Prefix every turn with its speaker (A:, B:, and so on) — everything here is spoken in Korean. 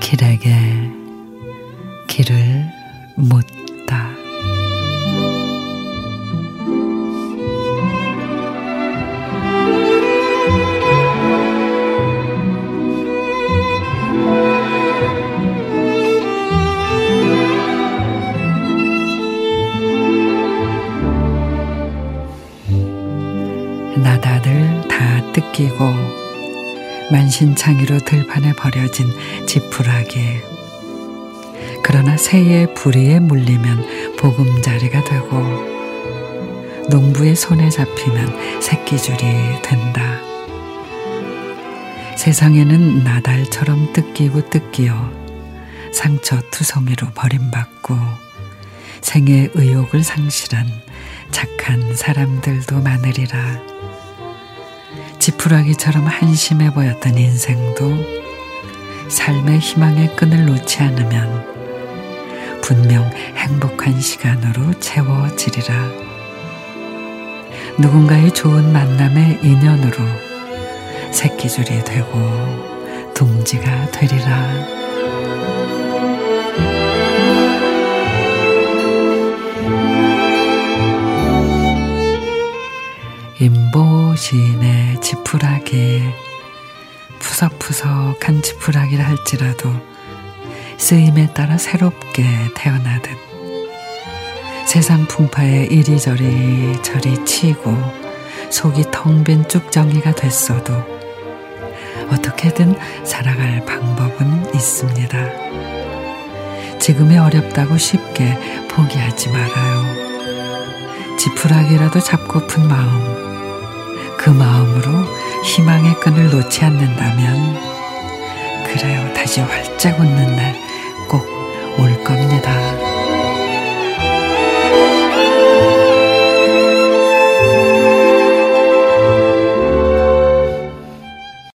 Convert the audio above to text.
A: 길에게 길을 묻 나다들 다 뜯기고 만신창이로 들판에 버려진 지푸라기. 그러나 새의 부리에 물리면 보금자리가 되고 농부의 손에 잡히면 새끼줄이 된다. 세상에는 나달처럼 뜯기고 뜯기어 상처 투성이로 버림받고 생의 의욕을 상실한 착한 사람들도 많으리라. 지푸라기처럼 한심해 보였던 인생도 삶의 희망의 끈을 놓지 않으면 분명 행복한 시간으로 채워지리라. 누군가의 좋은 만남의 인연으로 새끼줄이 되고 둥지가 되리라. 임보 시인의 지푸라기 푸석푸석한 지푸라기라 할지라도 쓰임에 따라 새롭게 태어나듯 세상 풍파에 이리저리 저리 치고 속이 텅 빈 쭉정이가 됐어도 어떻게든 살아갈 방법은 있습니다. 지금이 어렵다고 쉽게 포기하지 말아요. 지푸라기라도 잡고픈 마음, 그 마음으로 희망의 끈을 놓지 않는다면, 그래요. 다시 활짝 웃는 날 꼭 올 겁니다.